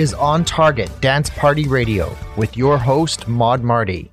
Is On Target Dance Party Radio with your host, Maud Marty.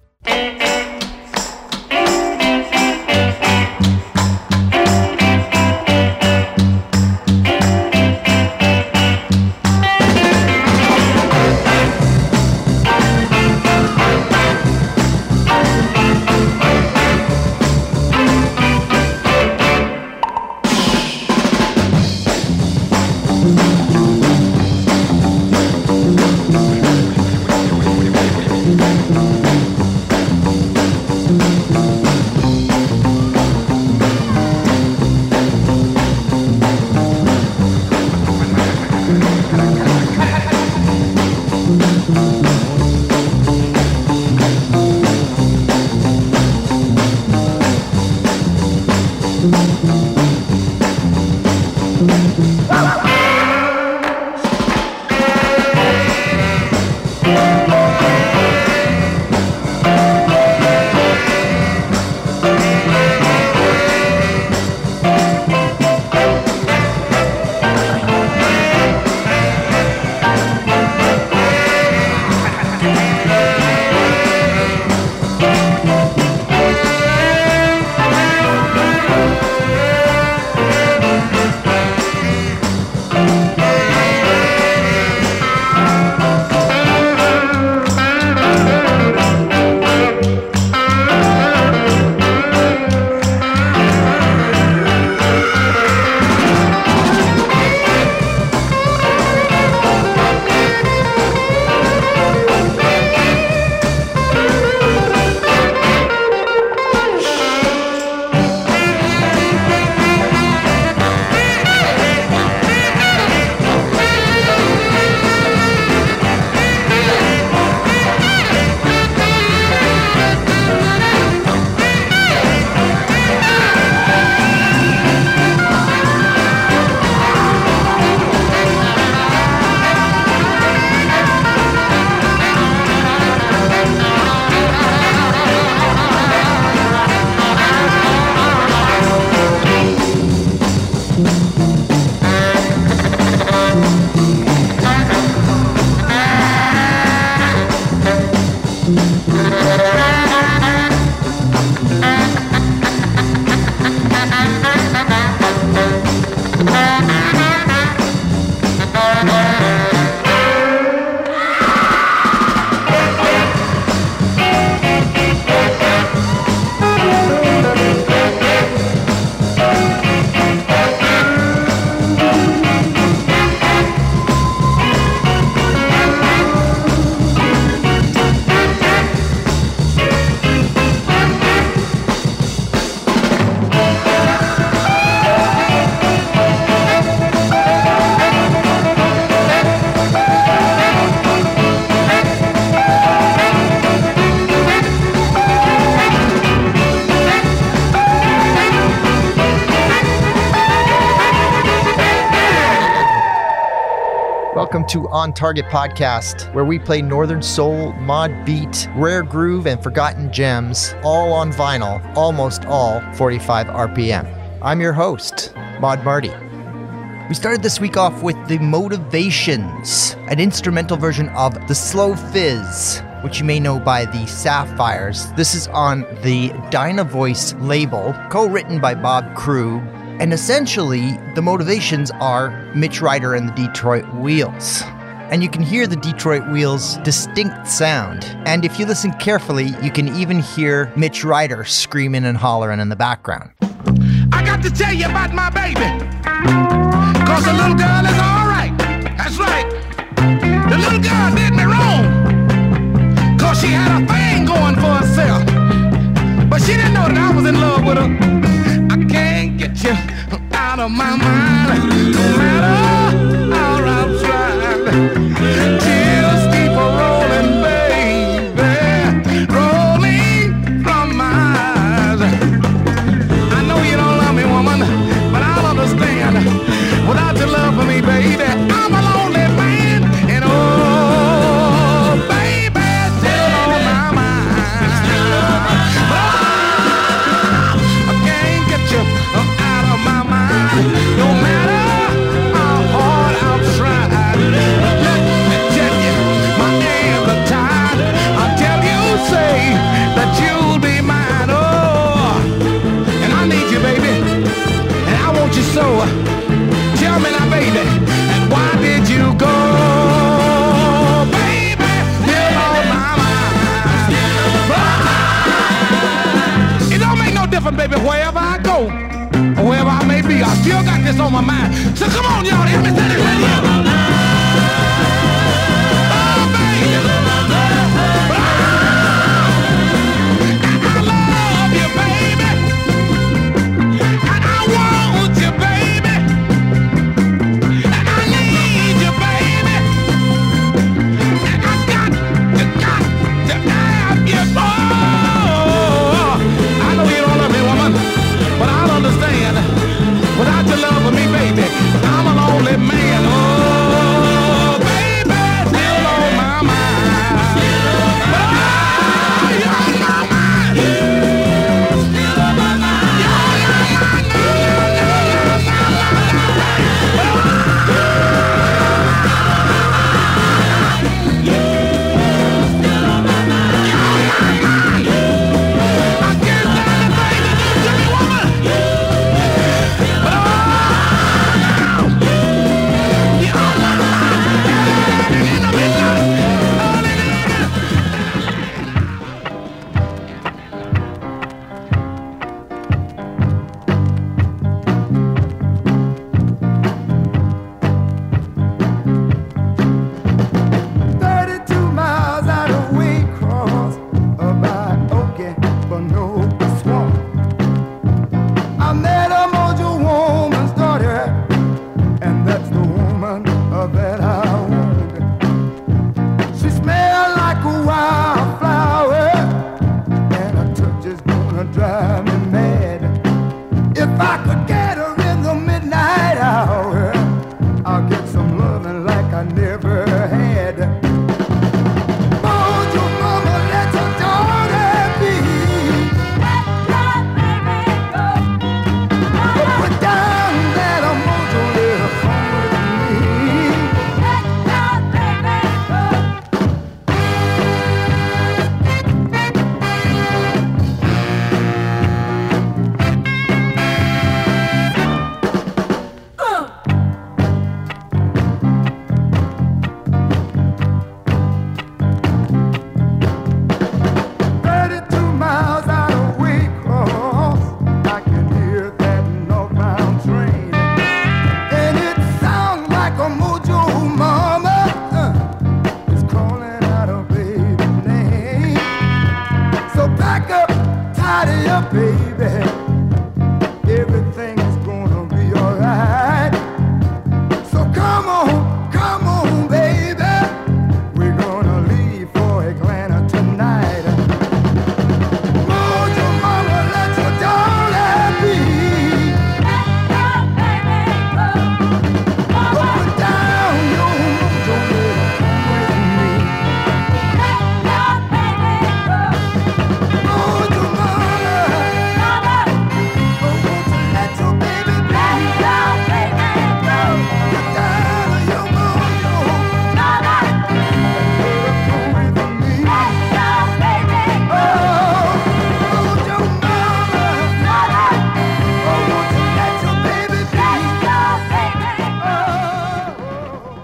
To On Target Podcast, where we play Northern Soul, Mod Beat, Rare Groove, and Forgotten Gems, all on vinyl, almost all 45 RPM. I'm your host, Maud Marty. We started this week off with The Motivations, an instrumental version of The Slow Fizz, which you may know by the Sapphires. This is on the DynoVoice label, co written by Bob Krug and essentially, the motivations are Mitch Ryder and the Detroit Wheels. And you can hear the Detroit Wheels' distinct sound. And if you listen carefully, you can even hear Mitch Ryder screaming and hollering in the background. I got to tell you about my baby. Cause the little girl is alright. That's right. The little girl did me wrong. Cause she had a thing going for herself. But she didn't know that I was in love with her you out of my mind. No matter how I've tried. baby, wherever I go, wherever I may be, I still got this on my mind. So come on, y'all, Emmy City Radio.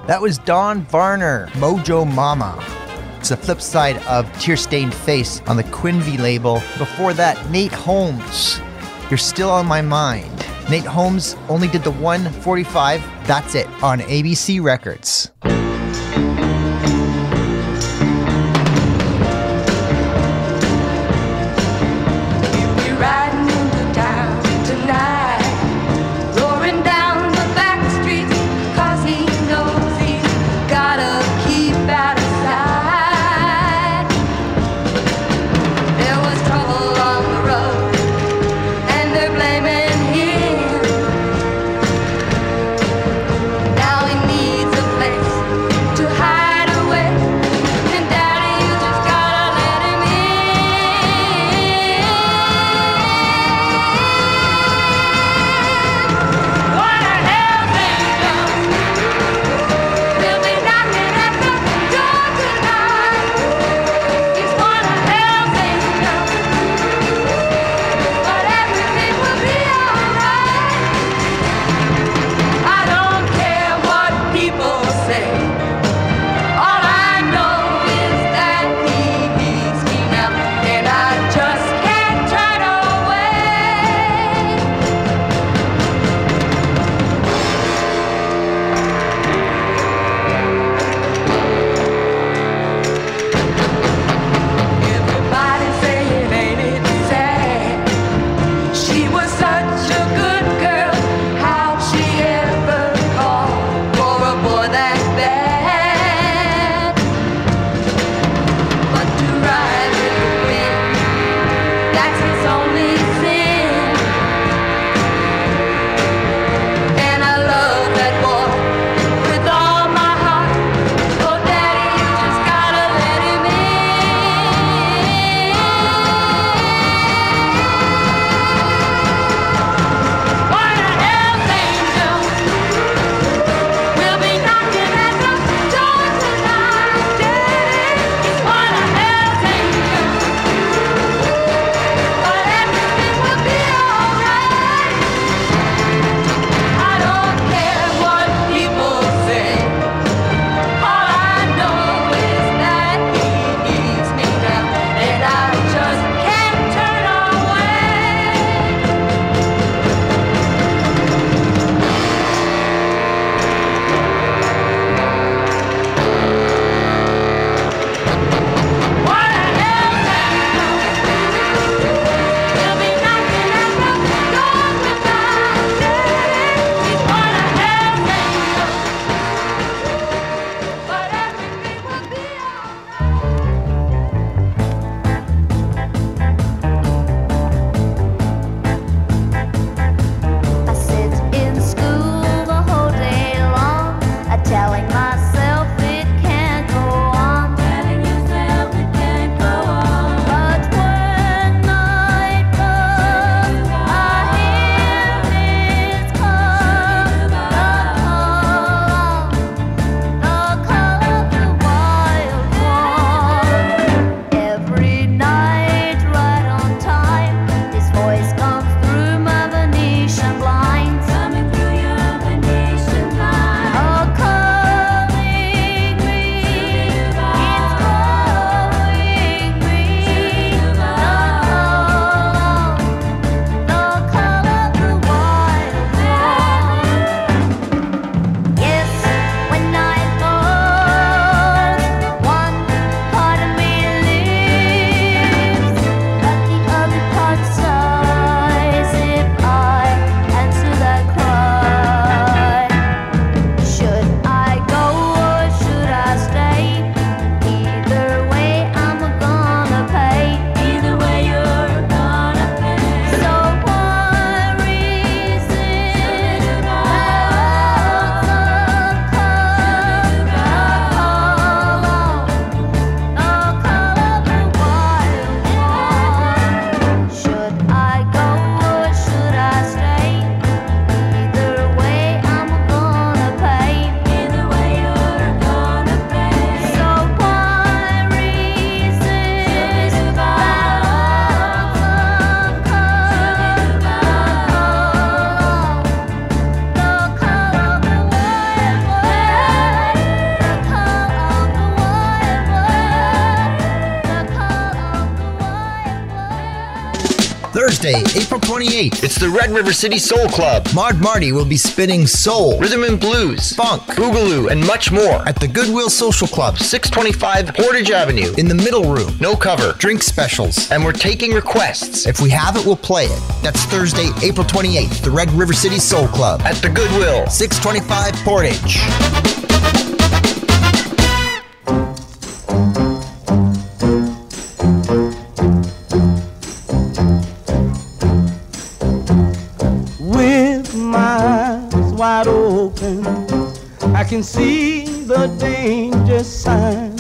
That was Don Varner, Mojo Mama. It's the flip side of Tear Stained Face on the Quinvy label. Before that, Nate Holmes, You're Still on My Mind. Nate Holmes only did the 145, that's it, on ABC Records. 28th. It's the Red River City Soul Club. Maud Marty will be spinning soul, Rhythm and blues, funk, boogaloo, and much more at the Goodwill Social Club, 625 Portage Avenue. in the middle room. No cover. Drink specials. And we're taking requests If we have it, we'll play it. That's Thursday, April 28th, the Red River City Soul Club, at the Goodwill. 625 Portage. Can see the danger sign.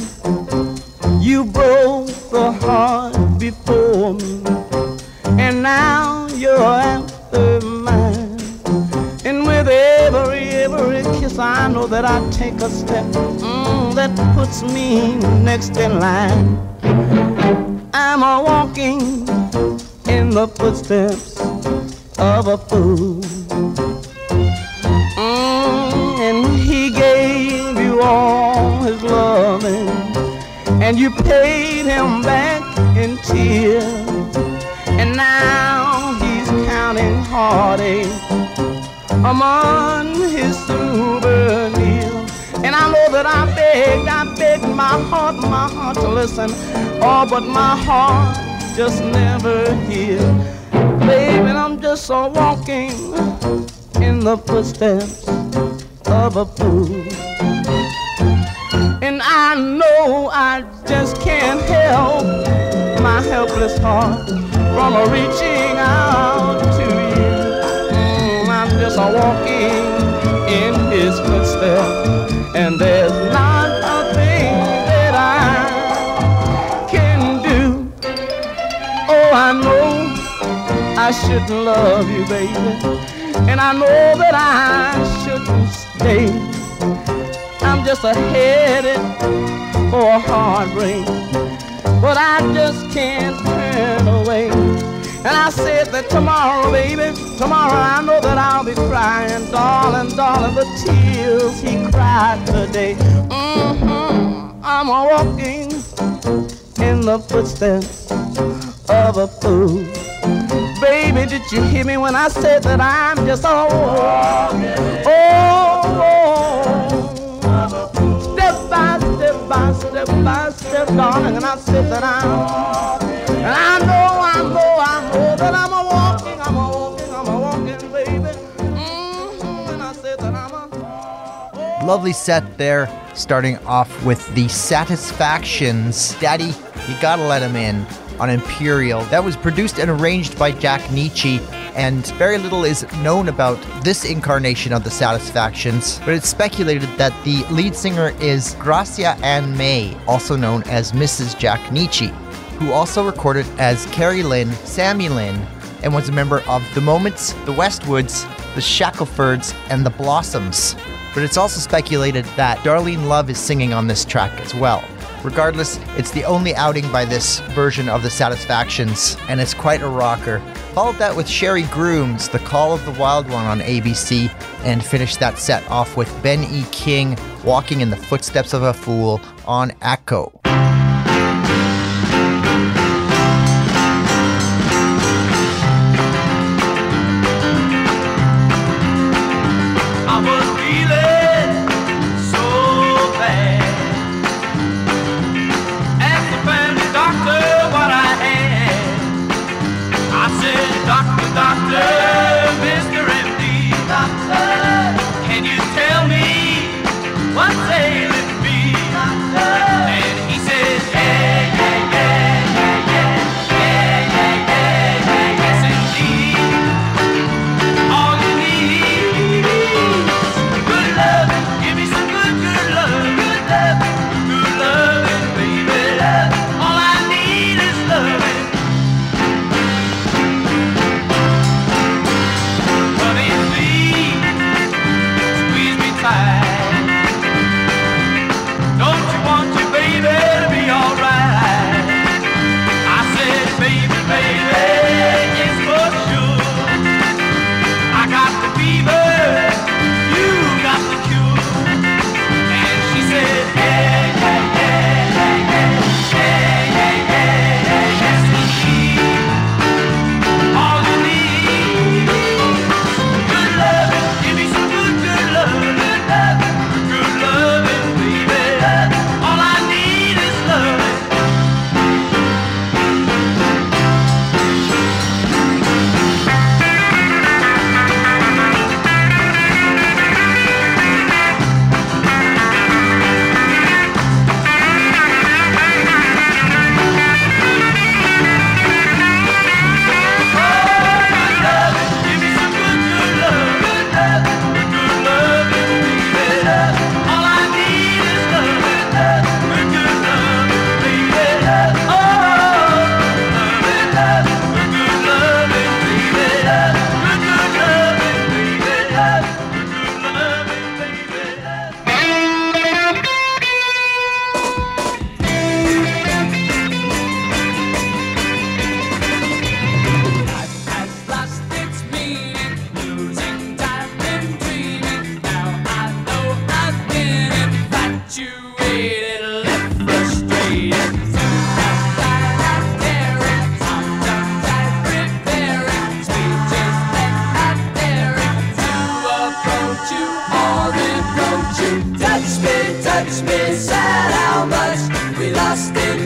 You broke the heart before me, and now you're after mine. And with every, every kiss, I know that I take a step mm, that puts me next in line. I'm a walking in the footsteps of a fool. And you paid him back in tears. And now he's counting heartache among his souvenirs. And I know that I begged, I begged my heart, my heart to listen. Oh, but my heart just never hears. Baby, I'm just a walking in the footsteps of a fool. I know I just can't help my helpless heart from reaching out to you. Mm, I'm just walking in his footsteps, and there's not a thing that I can do. Oh, I know I shouldn't love you, baby. And I know that I shouldn't stay. I'm just a headed for a heartbreak. But I just can't turn away. And I said that tomorrow, baby, tomorrow I know that I'll be crying, darling, darling, the tears he cried today. hmm I'm walking in the footsteps of a fool. Baby, did you hear me when I said that I'm just a I'm, and I know, I know, I know that I'm a walking, I'm a walking, I'm a walking, baby. hmm I'm a. Lovely set there, starting off with the Satisfactions. Daddy, you gotta let him in on Imperial. That was produced and arranged by Jack Nitzsche, and very little is known about this incarnation of the Satisfactions, but it's speculated that the lead singer is Gracia Ann May, also known as Mrs. Jack Nitzsche, who also recorded as Carrie Lynn, Sammy Lynn, and was a member of The Moments, The Westwoods, The Shacklefords, and The Blossoms. But it's also speculated that Darlene Love is singing on this track as well. Regardless, it's the only outing by this version of the Satisfactions, and it's quite a rocker. Followed that with Sherry Grooms, The Call of the Wild One on ABC, and finished that set off with Ben E. King, Walking in the Footsteps of a Fool on Atco.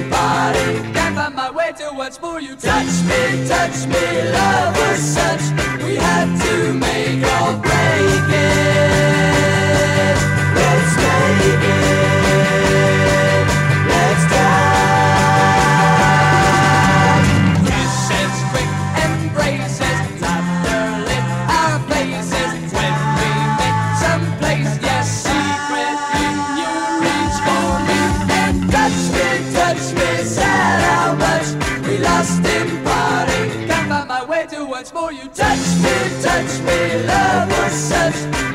body. Can't find my way to what's for you. Touch me, touch me, lovers such. We have to make all. love was such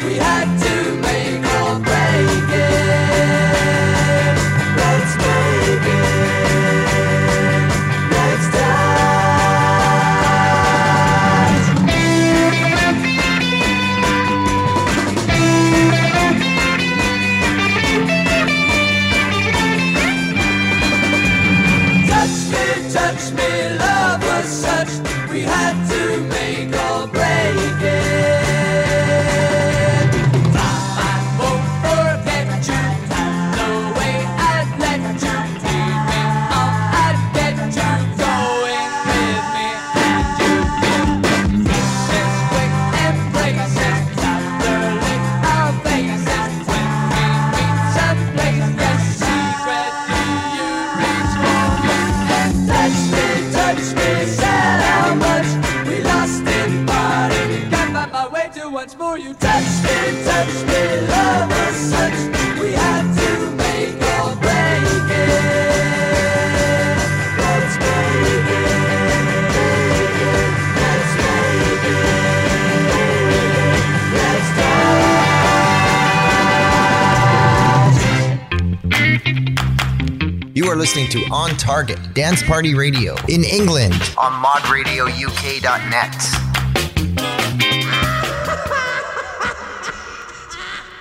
are listening to On Target Dance Party Radio in England. On modradiouk.net.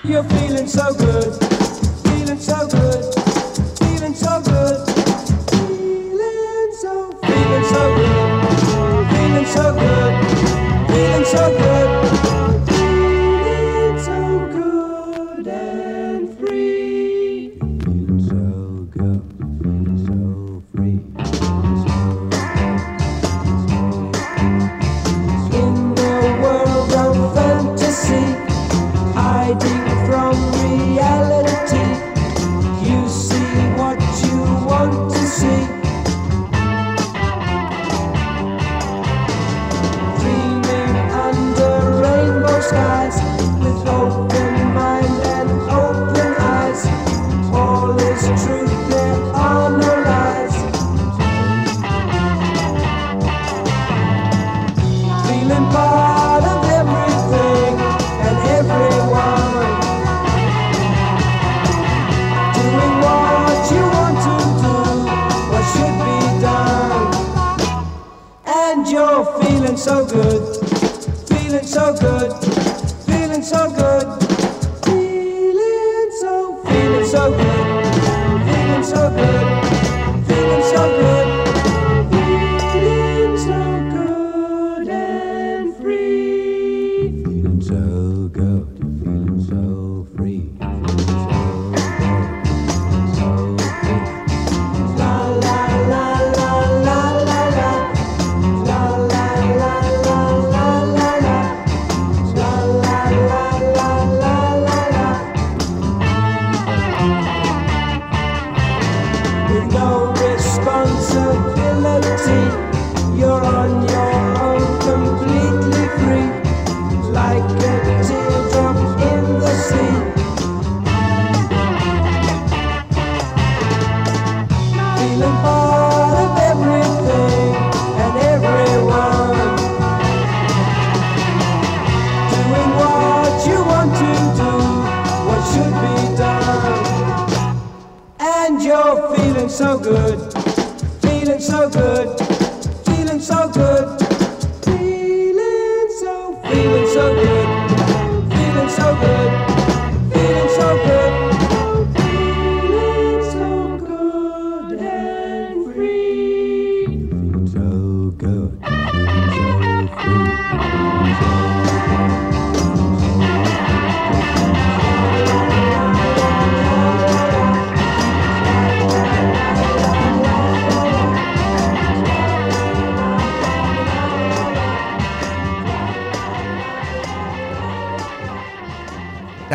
You're feeling so good, feeling so good, feeling so good, feeling so, good, feeling so good, feeling so good.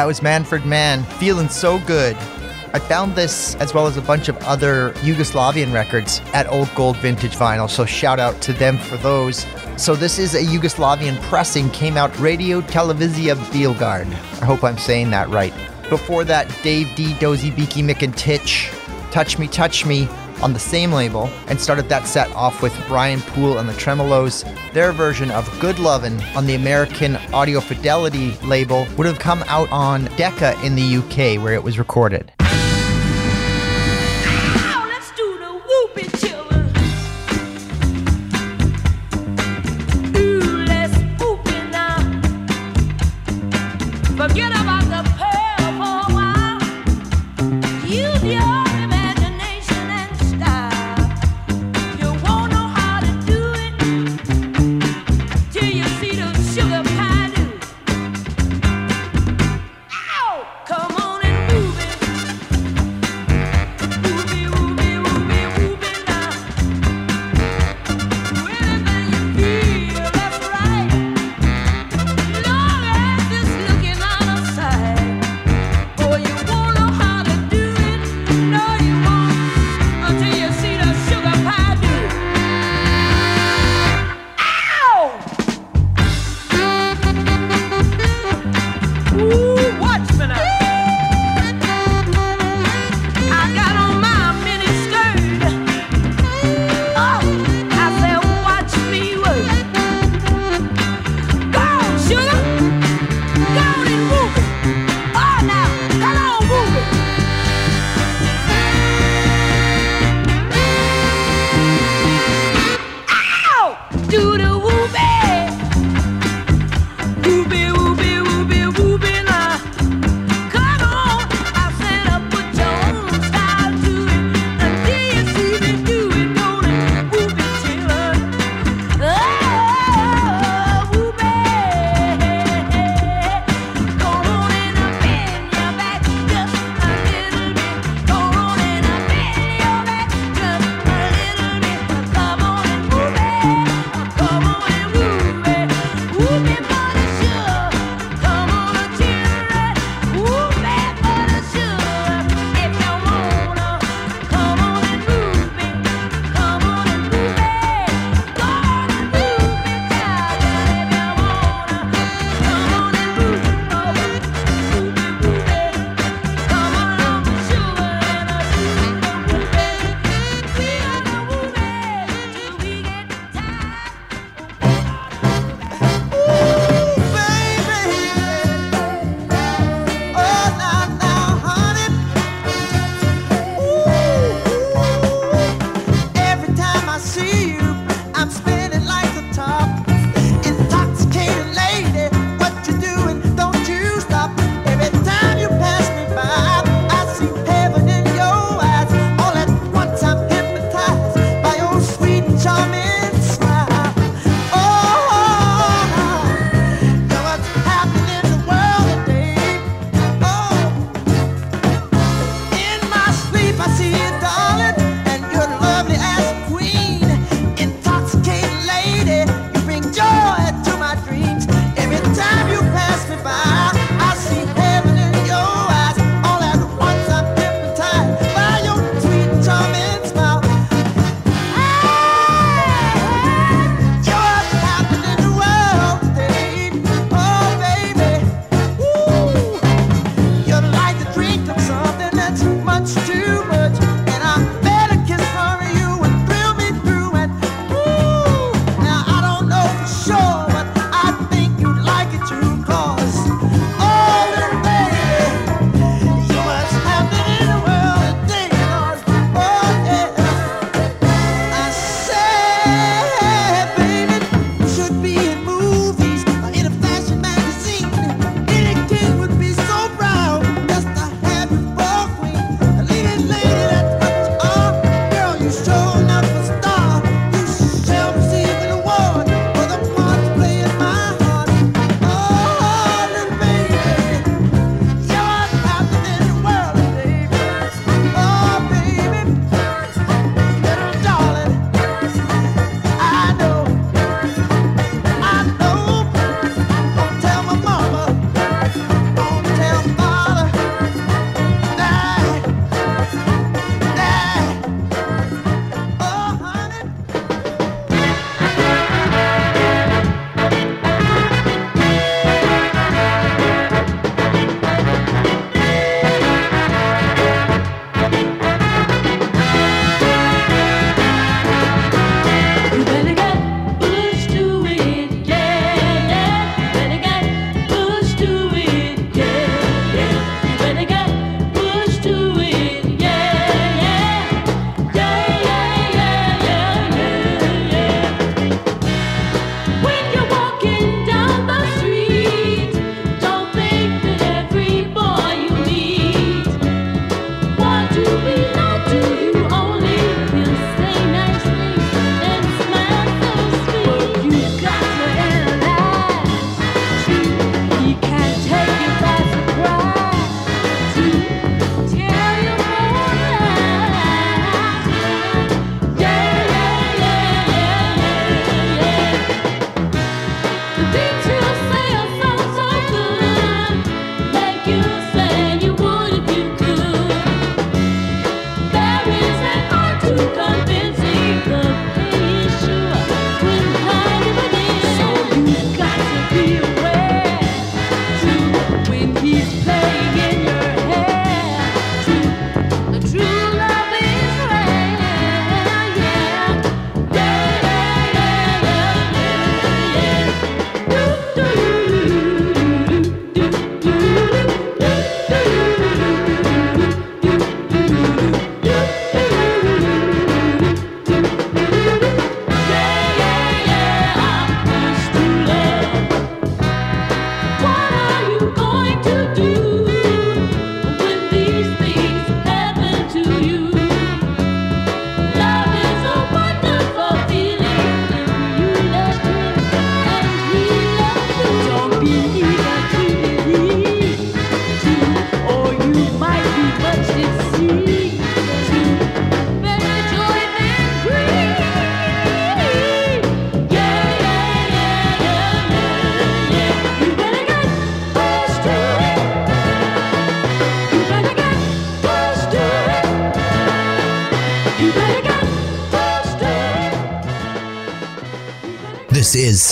That was Manfred Mann, feeling so good. I found this as well as a bunch of other Yugoslavian records at Old Gold Vintage Vinyl, so shout out to them for those. So this is a Yugoslavian pressing, came out Radio Televizija Bielgard. I hope I'm saying that right. Before that, Dave Dee, Dozy Beaky Mick and Tich, Touch Me, Touch Me on the same label, and started that set off with Brian Poole and the Tremeloes. Their version of Good Lovin' on the American Audio Fidelity label would have come out on Decca in the UK, where it was recorded.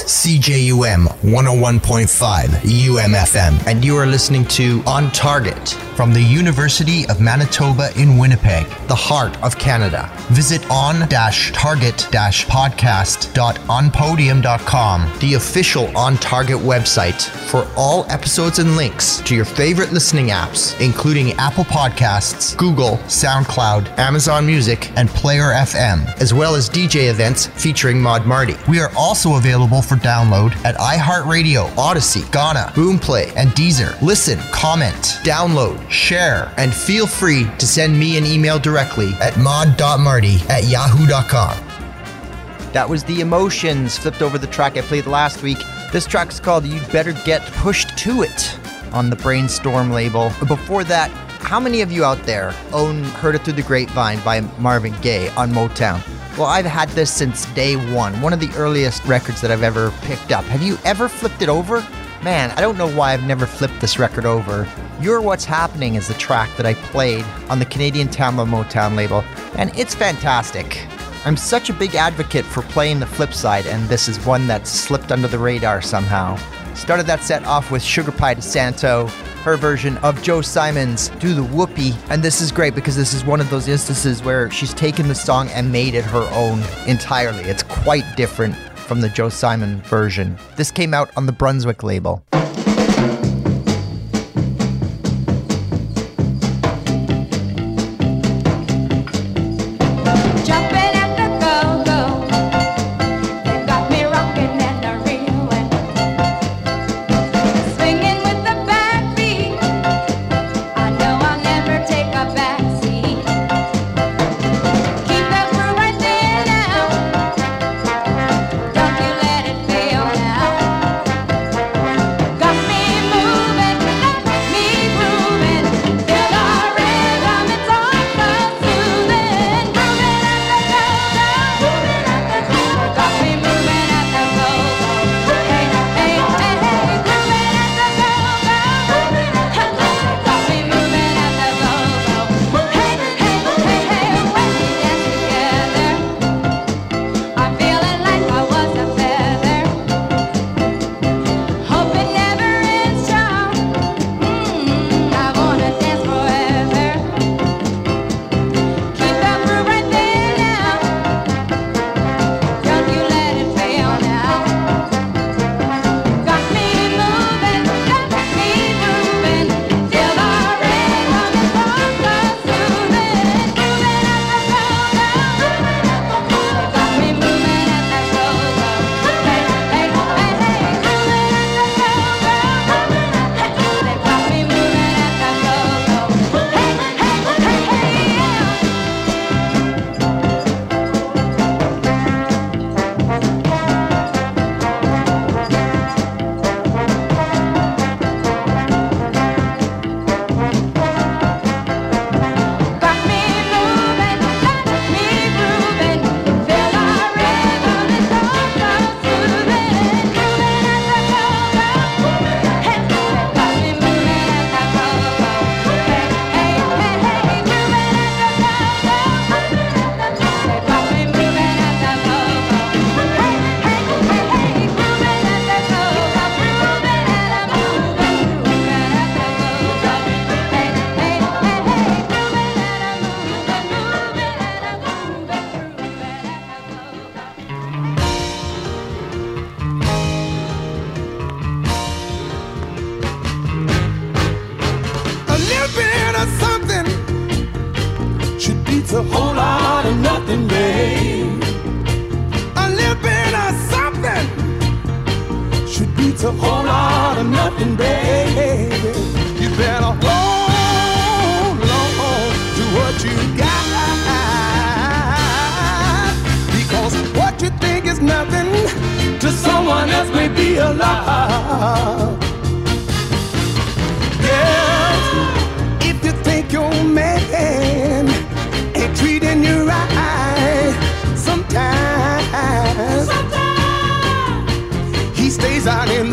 CJUM 101.5 UMFM, and you are listening to On Target from the University of Manitoba in Winnipeg, the heart of Canada. Visit on-target-podcast.onpodium.com, the official On Target website for all episodes and links to your favorite listening apps, including Apple Podcasts, Google, SoundCloud, Amazon Music, and Player FM, as well as DJ events featuring Mod Marty. We are also available for download at iHeartRadio, Audacy, Gaana, Boomplay, and Deezer. Listen, comment, download, share, and feel free to send me an email directly at mod.marty at yahoo.com. That was The Emotions, flipped over the track I played last week. This track is called You'd Better Get Pushed to It on the Brainstorm label. But before that, how many of you out there own Heard It Through the Grapevine by Marvin Gaye on Motown? Well, I've had this since day one, one of the earliest records that I've ever picked up. Have you ever flipped it over? Man, I don't know why I've never flipped this record over. You're What's Happening is the track that I played on the Canadian Tamla Motown label, and it's fantastic. I'm such a big advocate for playing the flip side, and this is one that slipped under the radar somehow. Started that set off with Sugar Pie DeSanto, her version of Joe Simon's Do the Whoopie. And this is great because this is one of those instances where she's taken the song and made it her own entirely. It's quite different from the Joe Simon version. This came out on the Brunswick label.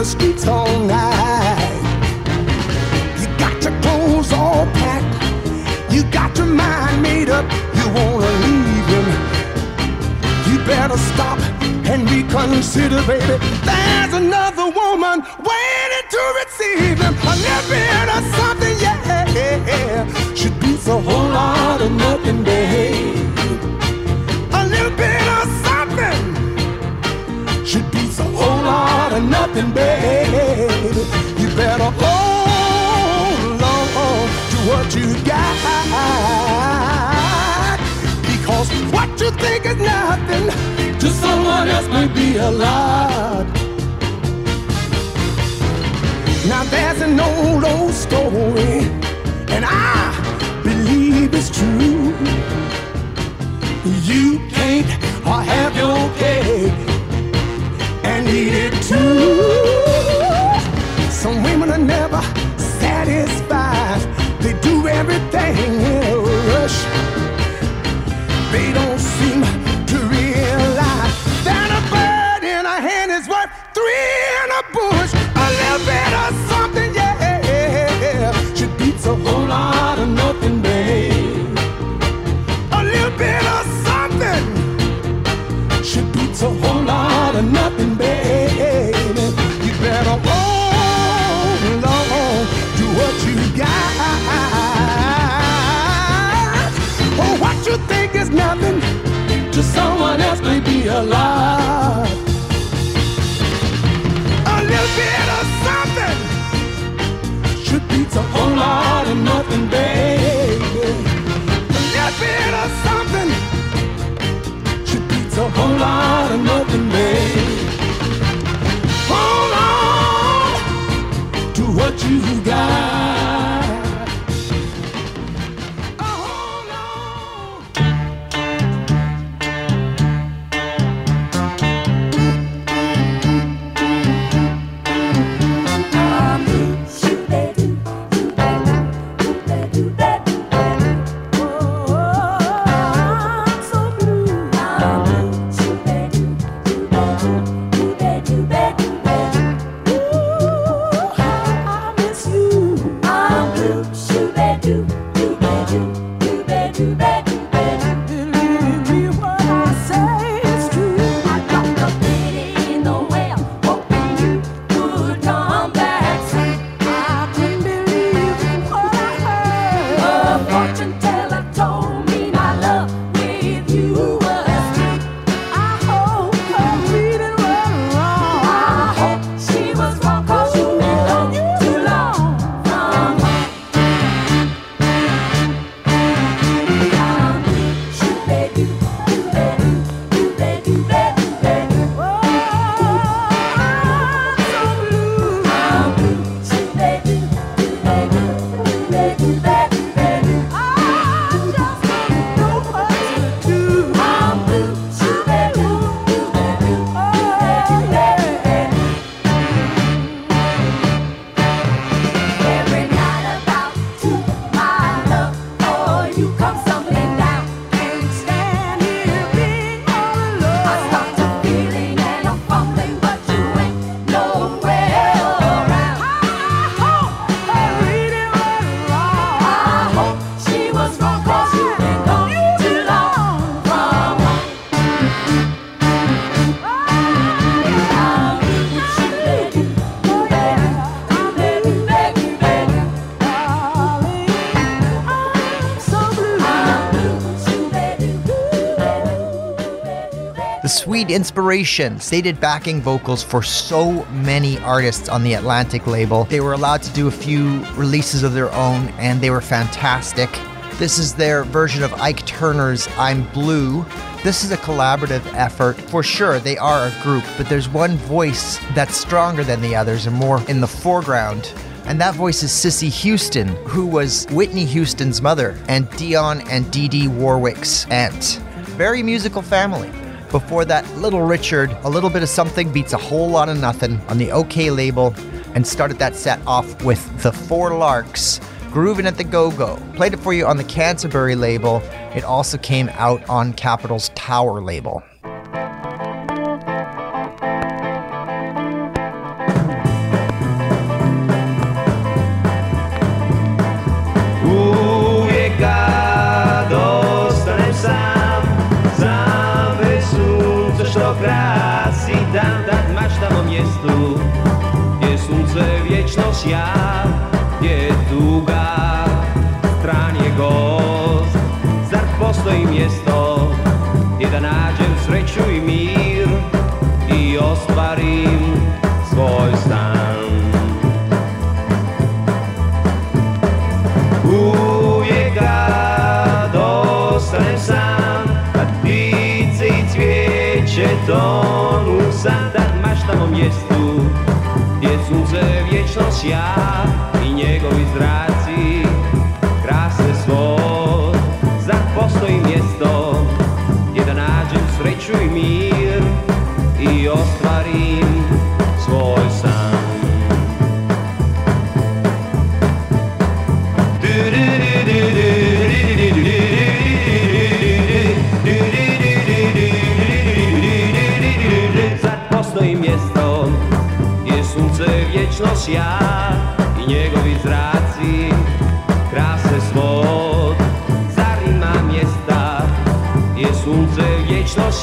The streets all night. You got your clothes all packed, you got your mind made up, you wanna leave him. You better stop and reconsider, baby. There's another woman waiting to receive him. A bit of something, yeah, should be a whole lot of nothing, babe. Of nothing, babe. You better hold on to what you got. Because what you think is nothing to someone else may be a lot. Now there's an old, old story, and I believe it's true. You can't have your cake eat it too. Some women are never satisfied. They do everything in a rush. They don't Sweet inspiration stated backing vocals for so many artists on the Atlantic label. They were allowed to do a few releases of their own, and they were fantastic. This is their version of Ike Turner's I'm Blue. This is a collaborative effort. For sure, they are a group, but there's one voice that's stronger than the others and more in the foreground. And that voice is Cissy Houston, who was Whitney Houston's mother and Dionne and Dee Dee Warwick's aunt. Very musical family. Before that, Little Richard, a little bit of something beats a whole lot of nothing on the Okeh label, and started that set off with the Four Larks, Grooving at the Go Go. Played it for you on the Canterbury label. It also came out on Capitol's Tower label.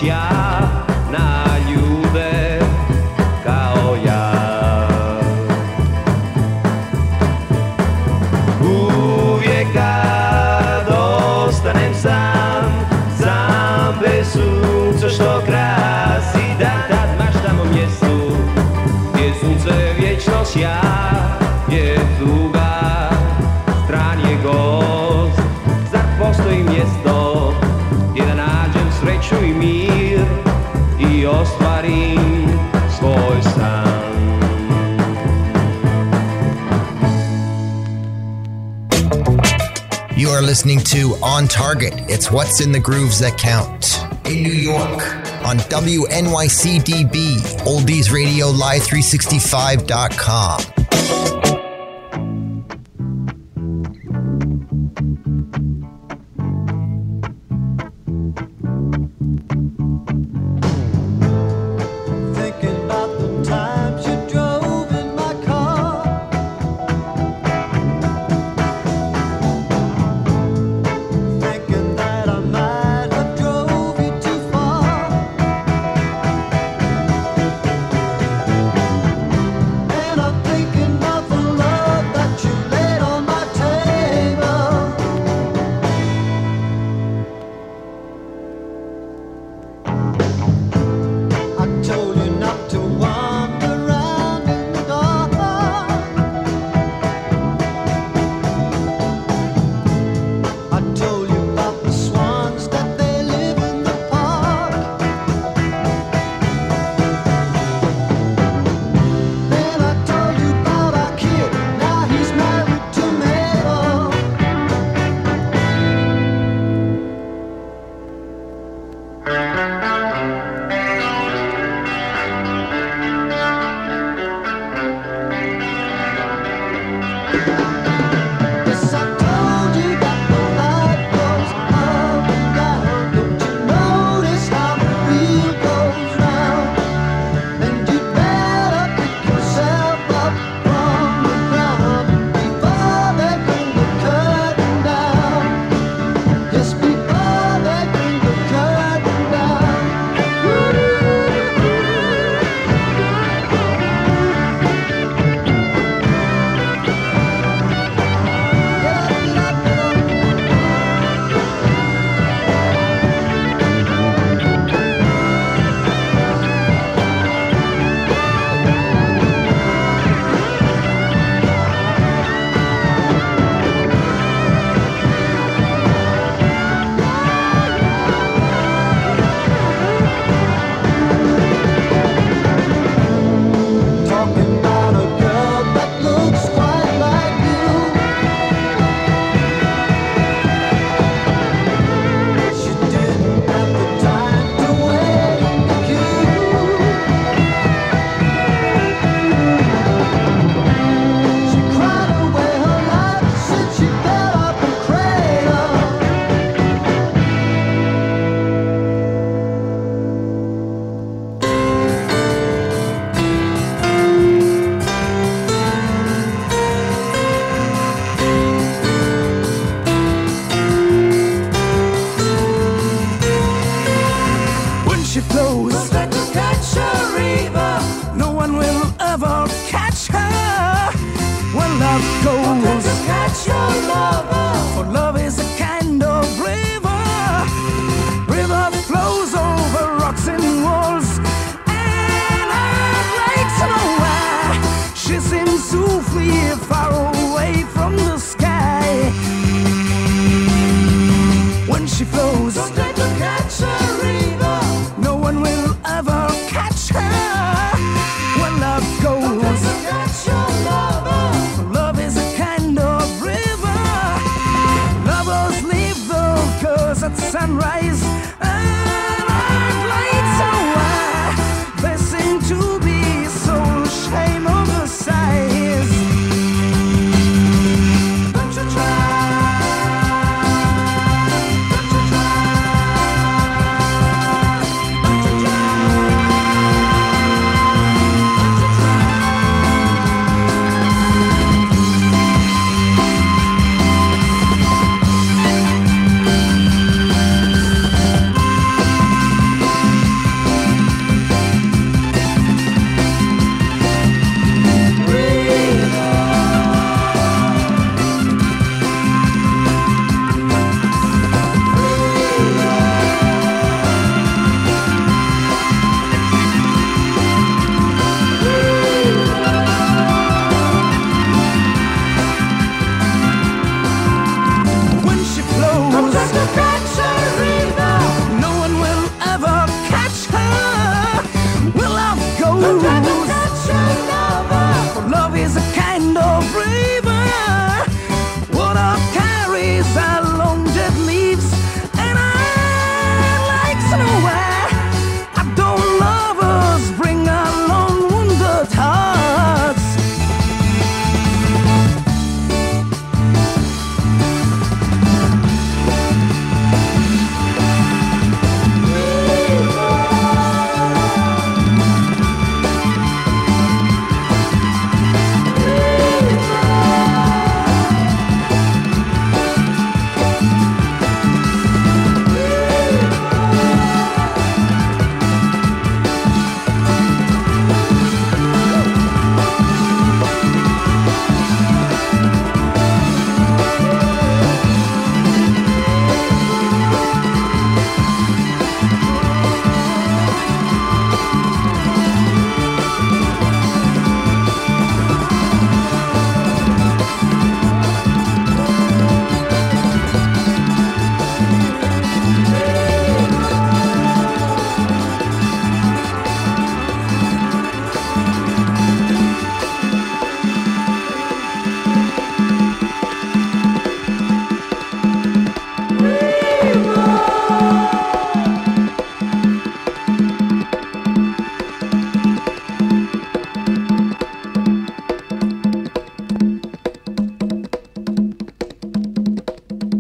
negociar. listening to On Target. It's what's in the grooves that count. In New York. On WNYCDB, Oldies Radio live365.com.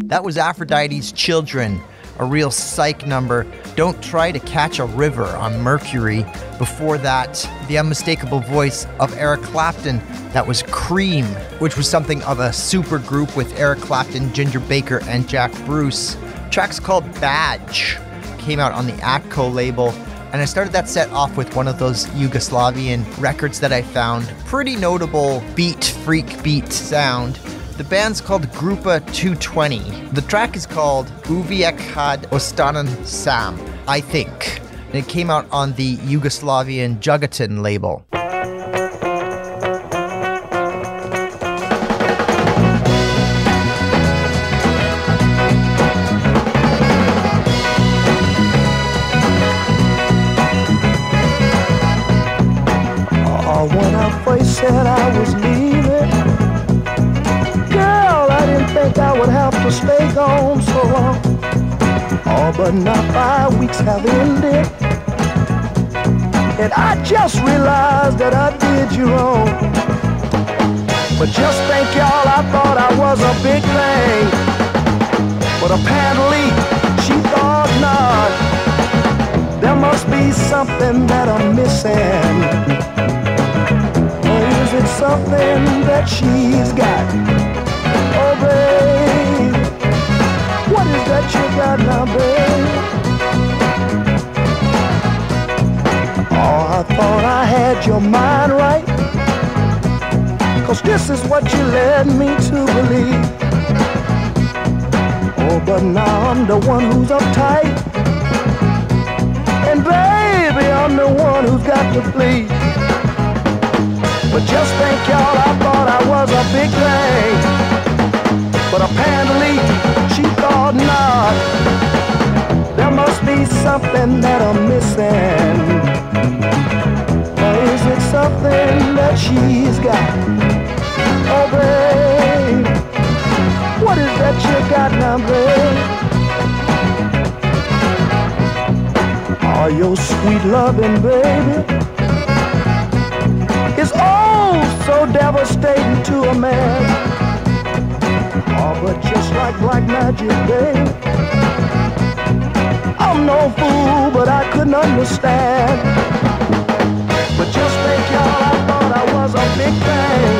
That was Aphrodite's Children, a real psych number. Don't try to catch a river on Mercury. Before that, the unmistakable voice of Eric Clapton. That was Cream, which was something of a super group with Eric Clapton, Ginger Baker, and Jack Bruce. Track's called Badge. Came out on the Atco label. And I started that set off with one of those Yugoslavian records that I found. Pretty notable beat, freak beat sound. The band's called Grupa 220. The track is called Uvijek Kad Ostanem Sam, I think. And it came out on the Yugoslavian Jugoton label. Have ended, and I just realized that I did you wrong. But just think, y'all, I thought I was a big thing, but apparently she thought not. There must be something that I'm missing. Or is it something that she's got? Oh, babe, what is that you got now, babe? Thought I had your mind right. Cause this is what you led me to believe. Oh, but now I'm the one who's uptight. And baby, I'm the one who's got to flee. But just think, y'all, I thought I was a big thing. But apparently, she thought not. There must be something that I'm missing. Something that she's got? Oh, babe, what is that you got now, babe? Are your sweet loving, baby? is oh so devastating to a man. Oh, but just like black magic, babe. I'm no fool, but I couldn't understand. Just think, y'all, I thought I was a big thing.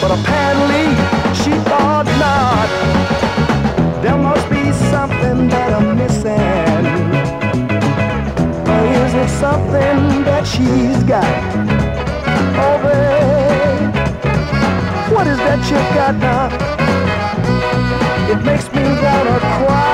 But apparently, she thought not. There must be something that I'm missing. Or is it something that she's got? Oh, babe, what is that you've got now? It makes me wanna cry,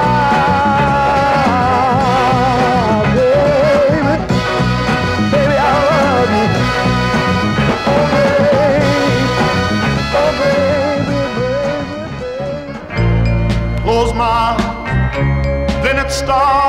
eyes,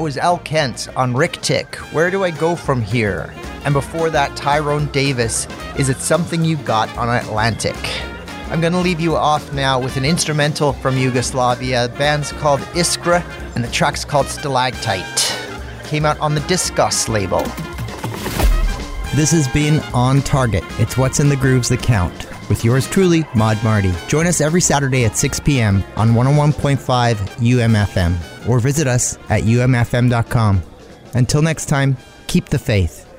That was Al Kent on Ric-Tic. Where do I go from here? And before that, Tyrone Davis. Is it something you got on Atlantic? I'm gonna leave you off now with an instrumental from Yugoslavia. The band's called Iskre, and the track's called Stalactite. Came out on the Diskos label. This has been On Target. It's what's in the grooves that count. With yours truly, Mod Marty. Join us every Saturday at 6 p.m. on 101.5 UMFM or visit us at umfm.com. Until next time, keep the faith.